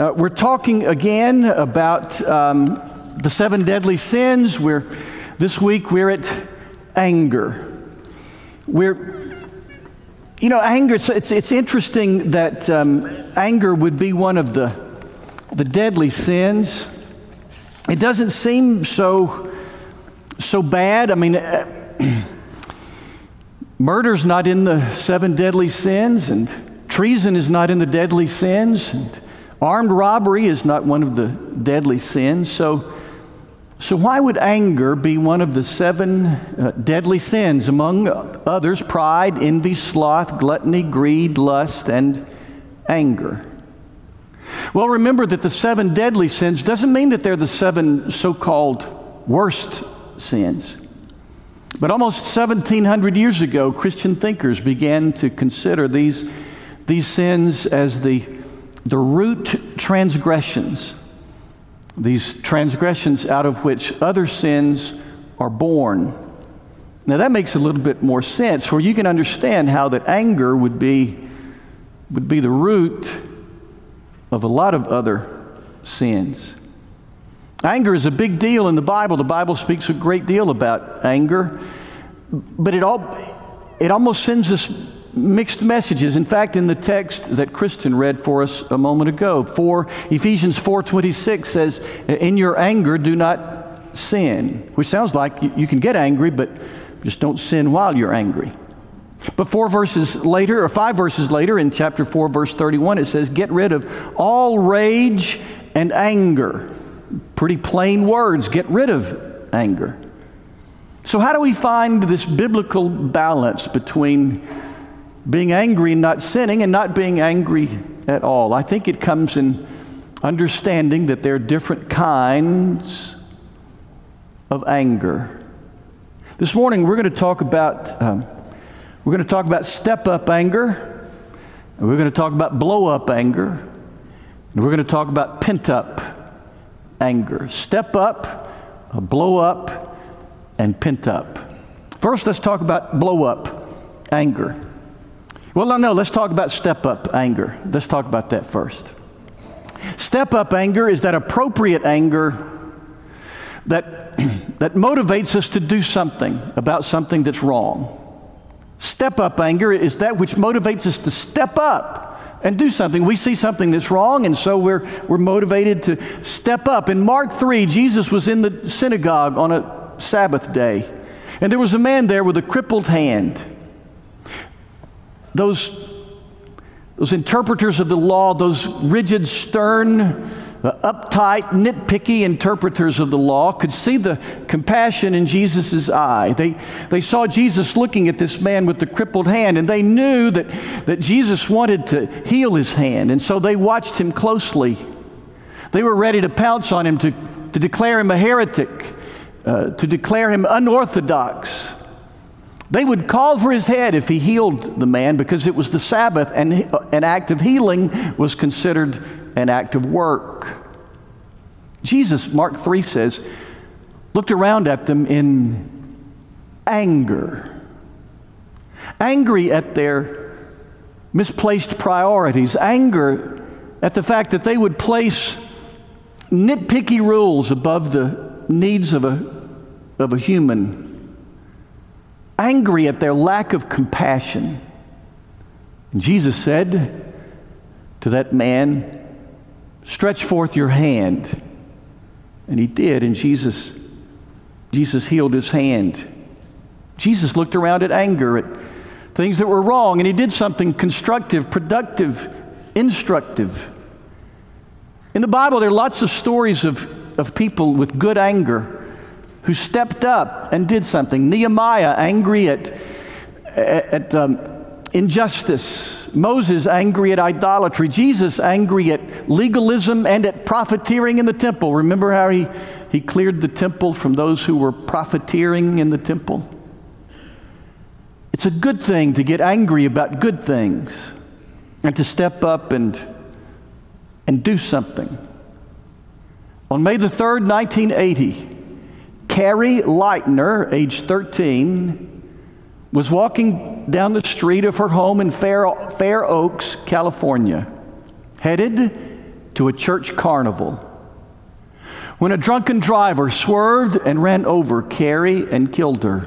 Uh, we're talking again about um, the seven deadly sins. We're, this week we're at anger. We're, you know, anger, it's, it's, it's interesting that um, anger would be one of the, the deadly sins. It doesn't seem so, so bad. I mean, uh, murder's not in the seven deadly sins, and treason is not in the deadly sins, and Armed robbery is not one of the deadly sins. So, so why would anger be one of the seven uh, deadly sins? Among others, pride, envy, sloth, gluttony, greed, lust, and anger. Well, remember that the seven deadly sins doesn't mean that they're the seven so called worst sins. But almost 1700 years ago, Christian thinkers began to consider these, these sins as the the root transgressions, these transgressions out of which other sins are born. Now that makes a little bit more sense, where you can understand how that anger would be, would be the root of a lot of other sins. Anger is a big deal in the Bible. The Bible speaks a great deal about anger, but it, all, it almost sends us mixed messages. In fact, in the text that Kristen read for us a moment ago, for Ephesians 4:26 says, "In your anger do not sin," which sounds like you can get angry, but just don't sin while you're angry. But four verses later, or five verses later, in chapter 4, verse 31, it says, Get rid of all rage and anger. Pretty plain words. Get rid of anger. So, how do we find this biblical balance between being angry and not sinning, and not being angry at all. I think it comes in understanding that there are different kinds of anger. This morning we're going to talk about um, we're going to talk about step up anger, and we're going to talk about blow up anger, and we're going to talk about pent up anger. Step up, blow up, and pent up. First, let's talk about blow up anger. Well, no, no, let's talk about step up anger. Let's talk about that first. Step up anger is that appropriate anger that, that motivates us to do something about something that's wrong. Step up anger is that which motivates us to step up and do something. We see something that's wrong, and so we're, we're motivated to step up. In Mark 3, Jesus was in the synagogue on a Sabbath day, and there was a man there with a crippled hand those, those interpreters of the law, those rigid, stern, uh, uptight, nitpicky interpreters of the law could see the compassion in Jesus' eye. They, they saw Jesus looking at this man with the crippled hand, and they knew that, that Jesus wanted to heal his hand, and so they watched him closely. They were ready to pounce on him, to, to declare him a heretic, uh, to declare him unorthodox. They would call for his head if he healed the man because it was the Sabbath and uh, an act of healing was considered an act of work. Jesus, Mark 3 says, looked around at them in anger, angry at their misplaced priorities, anger at the fact that they would place nitpicky rules above the needs of a, of a human angry at their lack of compassion. And Jesus said to that man, Stretch forth your hand. And he did, and Jesus, Jesus healed his hand. Jesus looked around at anger, at things that were wrong, and he did something constructive, productive, instructive. In the Bible, there are lots of stories of, of people with good anger who stepped up and did something. Nehemiah, angry at, at um, injustice. Moses, angry at idolatry. Jesus, angry at legalism and at profiteering in the temple. Remember how he, he cleared the temple from those who were profiteering in the temple? It's a good thing to get angry about good things and to step up and, and do something. On May the 3rd, 1980, Carrie Lightner, age 13, was walking down the street of her home in Fair, Fair Oaks, California, headed to a church carnival when a drunken driver swerved and ran over Carrie and killed her.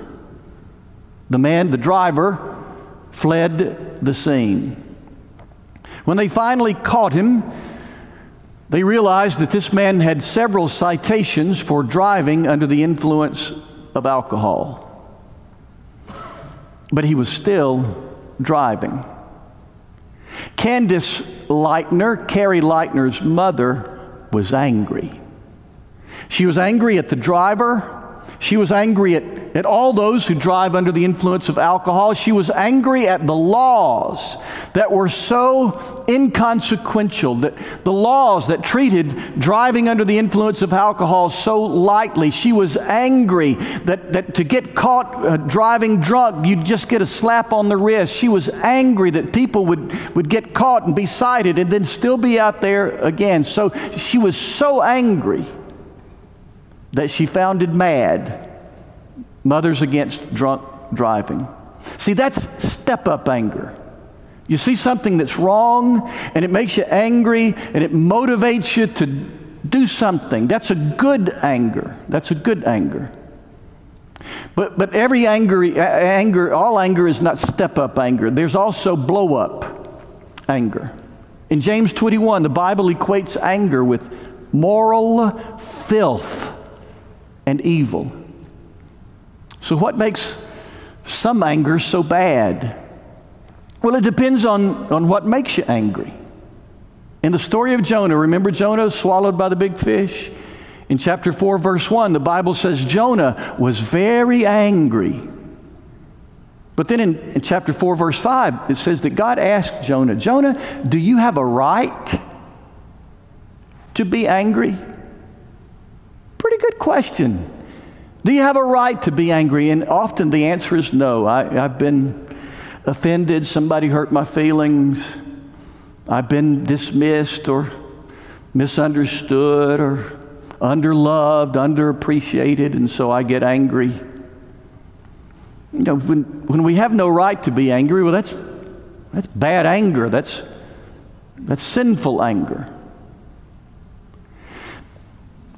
The man, the driver, fled the scene. When they finally caught him, they realized that this man had several citations for driving under the influence of alcohol. But he was still driving. Candace Lightner, Carrie Lightner's mother, was angry. She was angry at the driver. She was angry at, at all those who drive under the influence of alcohol. She was angry at the laws that were so inconsequential, that the laws that treated driving under the influence of alcohol so lightly. She was angry that, that to get caught uh, driving drunk, you'd just get a slap on the wrist. She was angry that people would, would get caught and be cited and then still be out there again. So she was so angry that she founded MADD, Mothers Against Drunk Driving. See, that's step up anger. You see something that's wrong and it makes you angry and it motivates you to do something. That's a good anger. That's a good anger. But, but every anger, anger, all anger is not step up anger. There's also blow up anger. In James 21, the Bible equates anger with moral filth and evil. So, what makes some anger so bad? Well, it depends on, on what makes you angry. In the story of Jonah, remember Jonah swallowed by the big fish? In chapter 4, verse 1, the Bible says Jonah was very angry. But then in, in, chapter 4, verse 5, it says that God asked Jonah, Jonah, do you have a right to be angry? Pretty good question. Do you have a right to be angry? And often the answer is no. I, have been offended, somebody hurt my feelings, I've been dismissed or misunderstood or underloved, underappreciated, and so I get angry. You know, when, when we have no right to be angry, well, that's, that's bad anger. That's, that's sinful anger.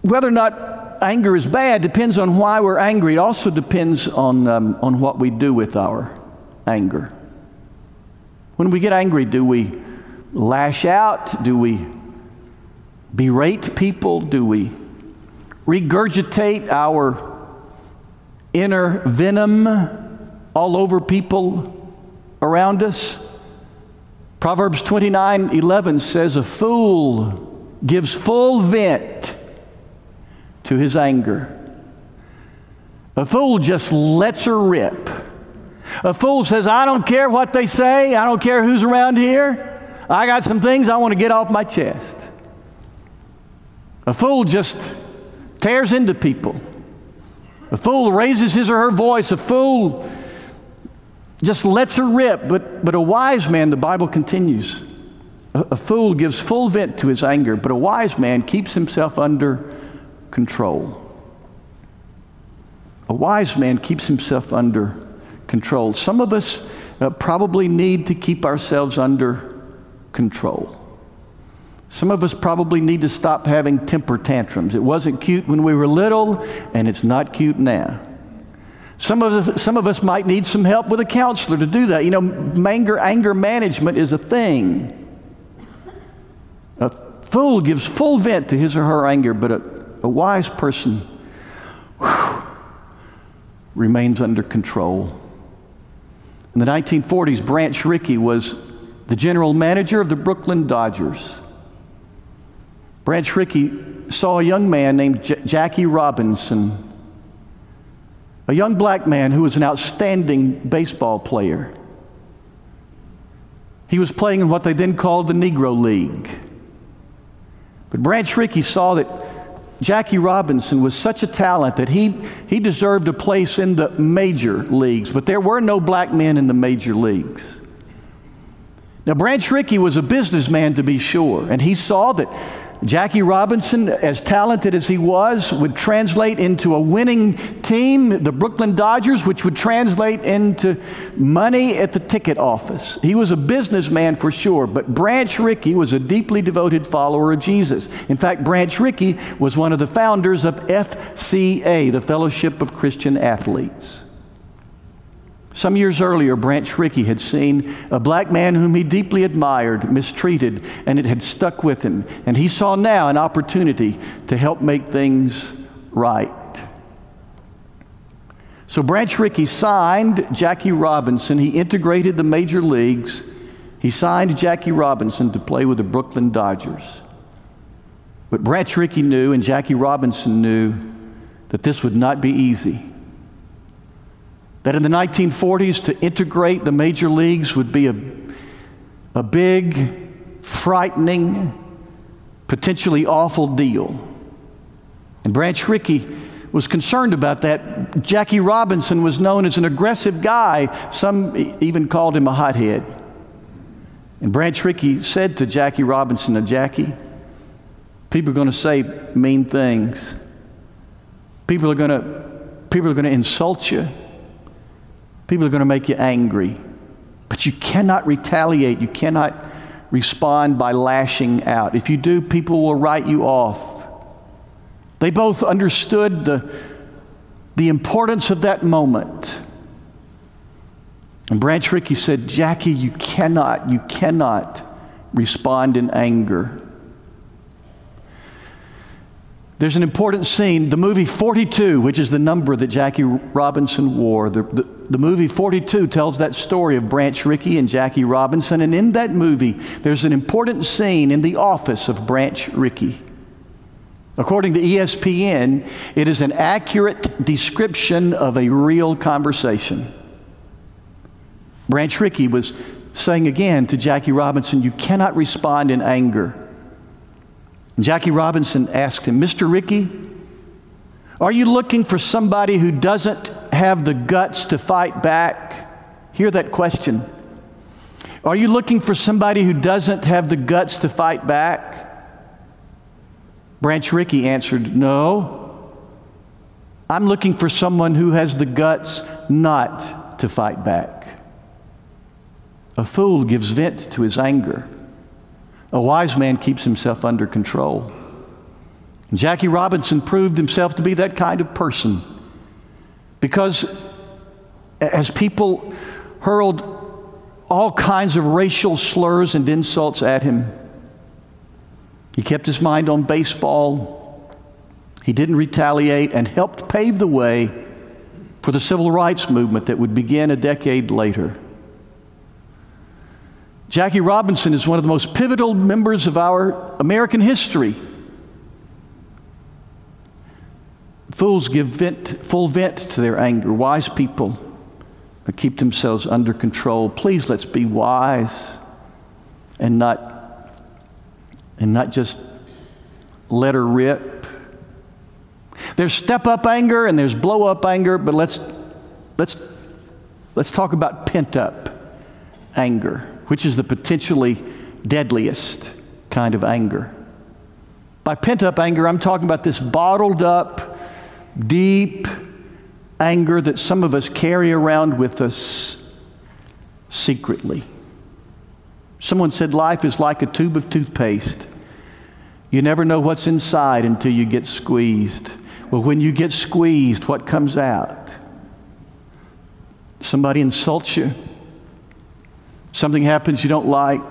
Whether or not anger is bad depends on why we're angry. It also depends on, um, on what we do with our anger. When we get angry, do we lash out? Do we berate people? Do we regurgitate our inner venom all over people around us? Proverbs 29 11 says, A fool gives full vent to his anger. A fool just lets her rip. A fool says, I don't care what they say, I don't care who's around here. I got some things I want to get off my chest. A fool just tears into people. A fool raises his or her voice. A fool just lets her rip. But, but a wise man, the Bible continues, a, a fool gives full vent to his anger, but a wise man keeps himself under control. A wise man keeps himself under control. Some of us uh, probably need to keep ourselves under control. Some of us probably need to stop having temper tantrums. It wasn't cute when we were little, and it's not cute now. Some of, us, some of us might need some help with a counselor to do that. You know, anger, anger management is a thing. A fool gives full vent to his or her anger, but a, a wise person whew, remains under control. In the 1940s, Branch Rickey was the general manager of the Brooklyn Dodgers. Branch Rickey saw a young man named J- Jackie Robinson, a young black man who was an outstanding baseball player. He was playing in what they then called the Negro League. But Branch Rickey saw that Jackie Robinson was such a talent that he, he deserved a place in the major leagues, but there were no black men in the major leagues. Now, Branch Rickey was a businessman to be sure, and he saw that, Jackie Robinson, as talented as he was, would translate into a winning team, the Brooklyn Dodgers, which would translate into money at the ticket office. He was a businessman for sure, but Branch Rickey was a deeply devoted follower of Jesus. In fact, Branch Rickey was one of the founders of FCA, the Fellowship of Christian Athletes. Some years earlier, Branch Rickey had seen a black man whom he deeply admired mistreated, and it had stuck with him. And he saw now an opportunity to help make things right. So Branch Rickey signed Jackie Robinson. He integrated the major leagues. He signed Jackie Robinson to play with the Brooklyn Dodgers. But Branch Rickey knew, and Jackie Robinson knew, that this would not be easy that in the 1940s to integrate the major leagues would be a, a big, frightening, potentially awful deal. And Branch Rickey was concerned about that. Jackie Robinson was known as an aggressive guy. Some even called him a hothead. And Branch Rickey said to Jackie Robinson, Now, Jackie, people are going to say mean things. People are going to, people are going to insult you. People are going to make you angry. But you cannot retaliate. You cannot respond by lashing out. If you do, people will write you off. They both understood the, the importance of that moment. And Branch Rickey said, Jackie, you cannot, you cannot respond in anger. There's an important scene, the movie 42, which is the number that Jackie Robinson wore. The, the, the, movie 42 tells that story of Branch Rickey and Jackie Robinson. And in that movie, there's an important scene in the office of Branch Rickey. According to ESPN, it is an accurate description of a real conversation. Branch Rickey was saying again to Jackie Robinson, You cannot respond in anger. Jackie Robinson asked him, Mr. Rickey, are you looking for somebody who doesn't have the guts to fight back? Hear that question. Are you looking for somebody who doesn't have the guts to fight back? Branch Rickey answered, No. I'm looking for someone who has the guts not to fight back. A fool gives vent to his anger. A wise man keeps himself under control. And Jackie Robinson proved himself to be that kind of person because as people hurled all kinds of racial slurs and insults at him, he kept his mind on baseball. He didn't retaliate and helped pave the way for the civil rights movement that would begin a decade later. Jackie Robinson is one of the most pivotal members of our American history. Fools give vent, full vent to their anger. Wise people keep themselves under control. Please let's be wise and not, and not just let her rip. There's step up anger and there's blow up anger, but let's, let's, let's talk about pent up anger which is the potentially deadliest kind of anger. By pent up anger, I'm talking about this bottled up, deep anger that some of us carry around with us secretly. Someone said life is like a tube of toothpaste. You never know what's inside until you get squeezed. Well, when you get squeezed, what comes out? Somebody insults you something happens you don't like,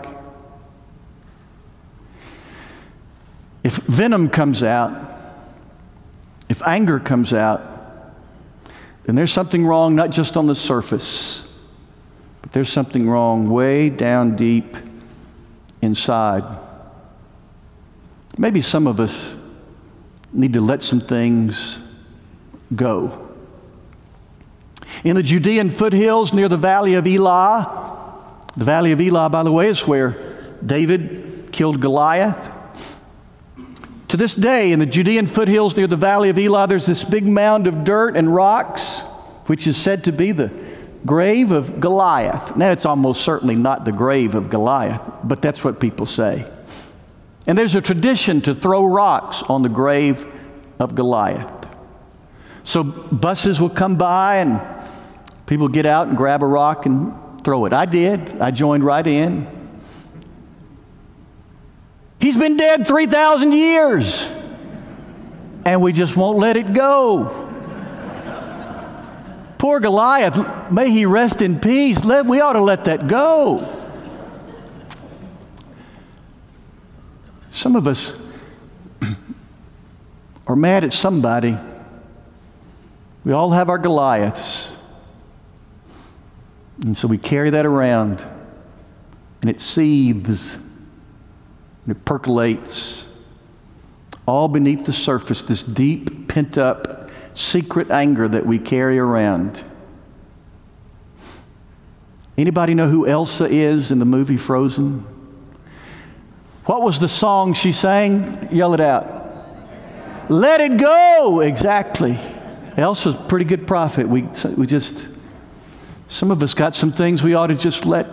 if venom comes out, if anger comes out, then there's something wrong not just on the surface, but there's something wrong way down deep inside. Maybe some of us need to let some things go. In the Judean foothills near the valley of Elah, the Valley of Elah, by the way, is where David killed Goliath. To this day, in the Judean foothills near the Valley of Elah, there's this big mound of dirt and rocks, which is said to be the grave of Goliath. Now, it's almost certainly not the grave of Goliath, but that's what people say. And there's a tradition to throw rocks on the grave of Goliath. So buses will come by and people get out and grab a rock and throw it. I did. I joined right in. He's been dead 3,000 years. And we just won't let it go. Poor Goliath, may he rest in peace. Let, we ought to let that go. Some of us are mad at somebody. We all have our Goliaths. And so we carry that around, and it seethes, and it percolates, all beneath the surface, this deep, pent up, secret anger that we carry around. Anybody know who Elsa is in the movie Frozen? What was the song she sang? Yell it out. Let it go. Exactly. Elsa's a pretty good prophet. We, we just, some of us got some things we ought to just let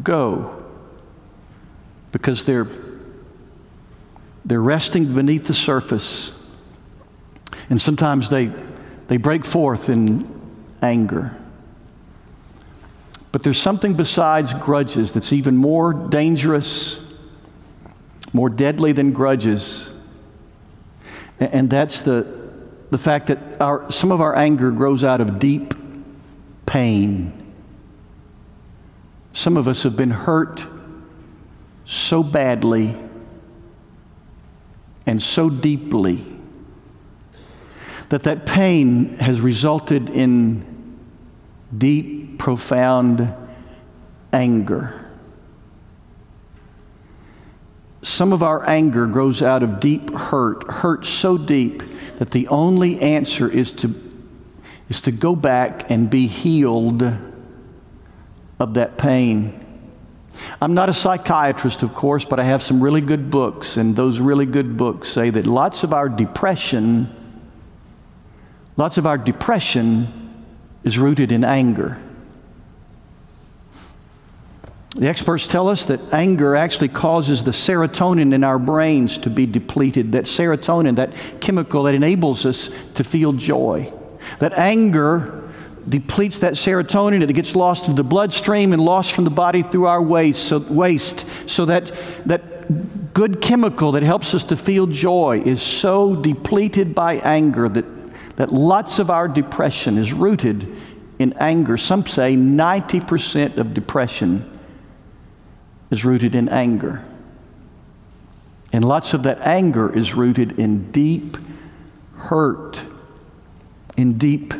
go because they're, they're resting beneath the surface. And sometimes they, they break forth in anger. But there's something besides grudges that's even more dangerous, more deadly than grudges. And that's the, the fact that our, some of our anger grows out of deep pain. Some of us have been hurt so badly and so deeply that that pain has resulted in deep, profound anger. Some of our anger grows out of deep hurt, hurt so deep that the only answer is to, is to go back and be healed of that pain. I'm not a psychiatrist, of course, but I have some really good books, and those really good books say that lots of our depression, lots of our depression is rooted in anger. The experts tell us that anger actually causes the serotonin in our brains to be depleted. That serotonin, that chemical that enables us to feel joy. That anger depletes that serotonin, it gets lost in the bloodstream and lost from the body through our waste. So, waste, so that, that good chemical that helps us to feel joy is so depleted by anger that, that lots of our depression is rooted in anger. Some say 90% of depression is rooted in anger. And lots of that anger is rooted in deep hurt, in deep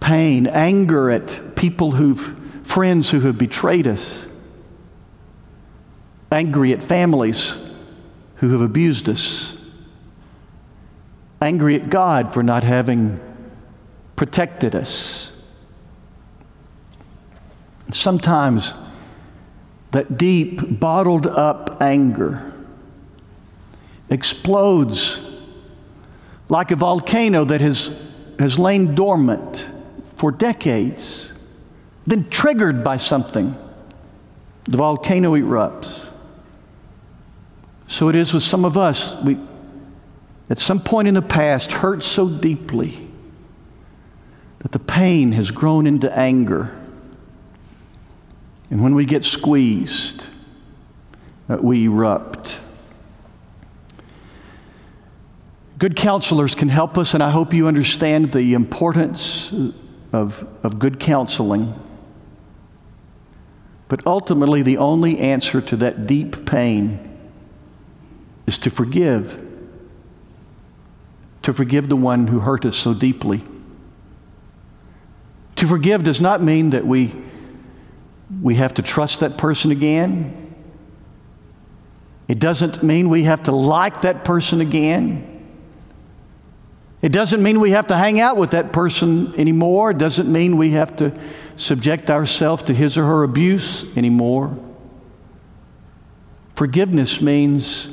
pain, anger at people who've, friends who have betrayed us, angry at families who have abused us, angry at God for not having protected us. Sometimes that deep, bottled up anger explodes like a volcano that has, has lain dormant for decades, then triggered by something. The volcano erupts. So it is with some of us. We, at some point in the past, hurt so deeply that the pain has grown into anger. And when we get squeezed, uh, we erupt. Good counselors can help us, and I hope you understand the importance of, of good counseling. But ultimately, the only answer to that deep pain is to forgive. To forgive the one who hurt us so deeply. To forgive does not mean that we we have to trust that person again. It doesn't mean we have to like that person again. It doesn't mean we have to hang out with that person anymore. It doesn't mean we have to subject ourselves to his or her abuse anymore. Forgiveness means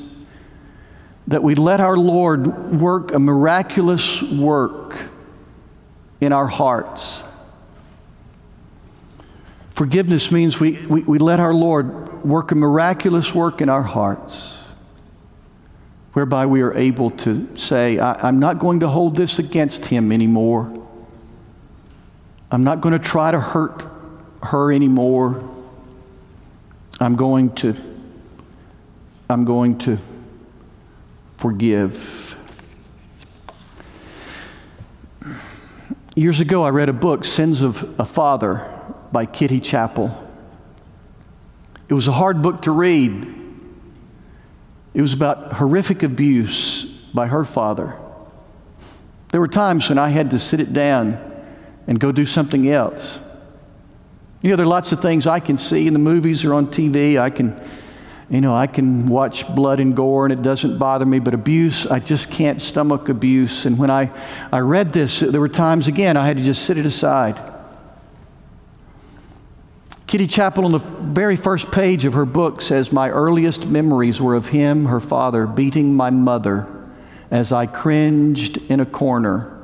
that we let our Lord work a miraculous work in our hearts Forgiveness means we, we, we let our Lord work a miraculous work in our hearts whereby we are able to say, I'm not going to hold this against him anymore. I'm not going to try to hurt her anymore. I'm going to I'm going to forgive. Years ago I read a book, Sins of a Father by Kitty Chappell. It was a hard book to read. It was about horrific abuse by her father. There were times when I had to sit it down and go do something else. You know, there are lots of things I can see in the movies or on TV. I can, you know, I can watch blood and gore and it doesn't bother me, but abuse, I just can't stomach abuse. And when I, I read this, there were times, again, I had to just sit it aside. Kitty Chappell, on the very first page of her book, says, My earliest memories were of him, her father, beating my mother as I cringed in a corner,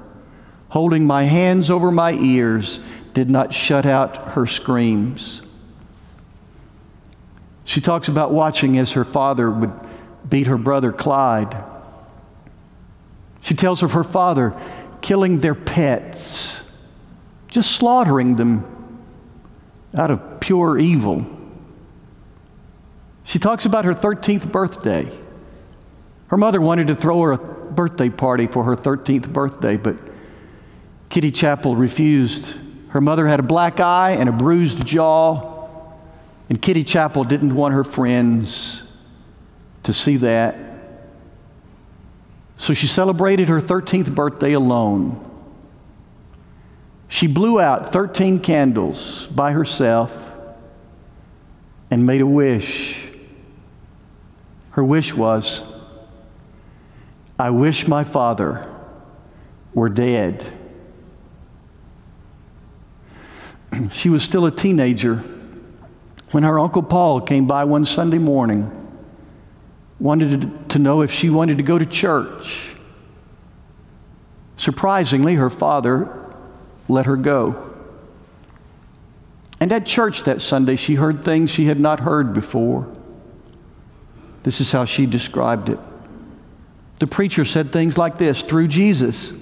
holding my hands over my ears, did not shut out her screams. She talks about watching as her father would beat her brother Clyde. She tells of her father killing their pets, just slaughtering them out of pure evil. She talks about her 13th birthday. Her mother wanted to throw her a birthday party for her 13th birthday, but Kitty Chappell refused. Her mother had a black eye and a bruised jaw, and Kitty Chappell didn't want her friends to see that. So she celebrated her 13th birthday alone. She blew out 13 candles by herself and made a wish. Her wish was, I wish my father were dead. she was still a teenager when her Uncle Paul came by one Sunday morning, wanted to know if she wanted to go to church. Surprisingly, her father let her go. And at church that Sunday, she heard things she had not heard before. This is how she described it. The preacher said things like this through Jesus.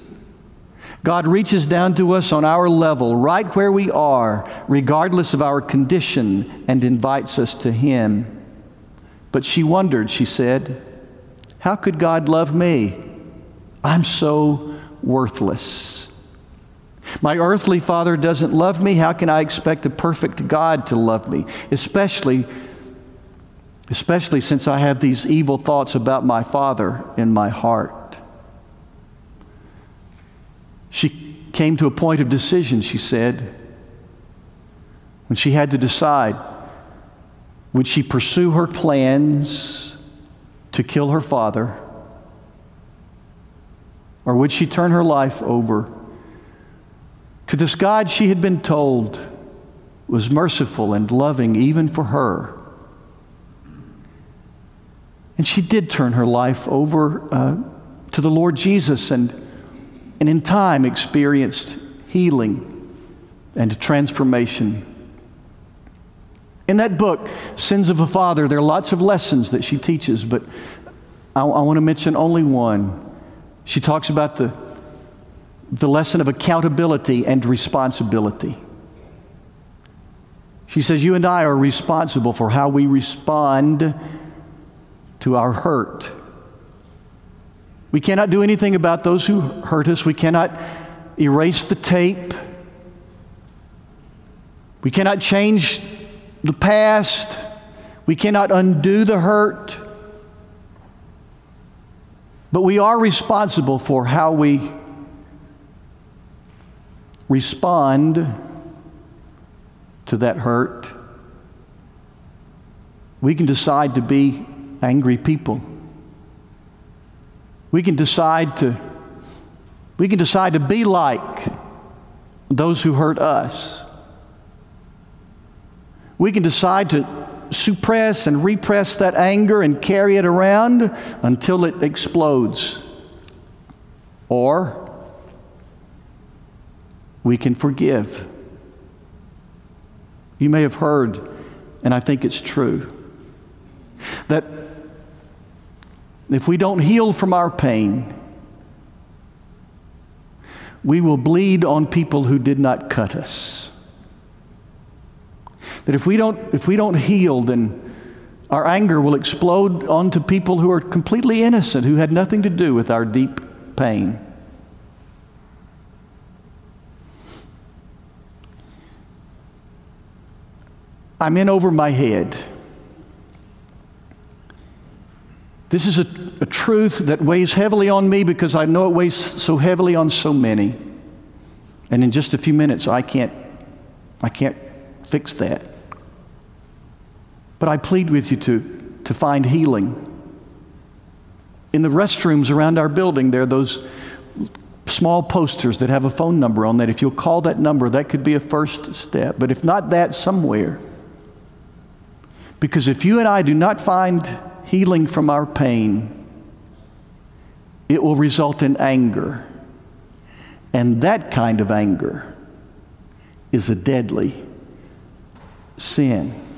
God reaches down to us on our level, right where we are, regardless of our condition, and invites us to Him. But she wondered, she said, How could God love me? I'm so worthless. My earthly father doesn't love me. How can I expect a perfect God to love me? Especially, especially since I have these evil thoughts about my father in my heart. She came to a point of decision, she said, when she had to decide would she pursue her plans to kill her father, or would she turn her life over? To this God she had been told was merciful and loving even for her. And she did turn her life over uh, to the Lord Jesus and, and in time experienced healing and transformation. In that book, Sins of a Father, there are lots of lessons that she teaches, but I, I want to mention only one. She talks about the the lesson of accountability and responsibility. She says, You and I are responsible for how we respond to our hurt. We cannot do anything about those who hurt us. We cannot erase the tape. We cannot change the past. We cannot undo the hurt. But we are responsible for how we respond to that hurt. We can decide to be angry people. We can decide to we can decide to be like those who hurt us. We can decide to suppress and repress that anger and carry it around until it explodes. Or we can forgive. You may have heard, and I think it's true, that if we don't heal from our pain, we will bleed on people who did not cut us. That if we don't, if we don't heal, then our anger will explode onto people who are completely innocent, who had nothing to do with our deep pain. I'm in over my head. This is a, a, truth that weighs heavily on me because I know it weighs so heavily on so many. And in just a few minutes, I can't, I can't fix that. But I plead with you to, to find healing. In the restrooms around our building, there are those small posters that have a phone number on that. If you'll call that number, that could be a first step. But if not that, somewhere. Because if you and I do not find healing from our pain, it will result in anger. And that kind of anger is a deadly sin.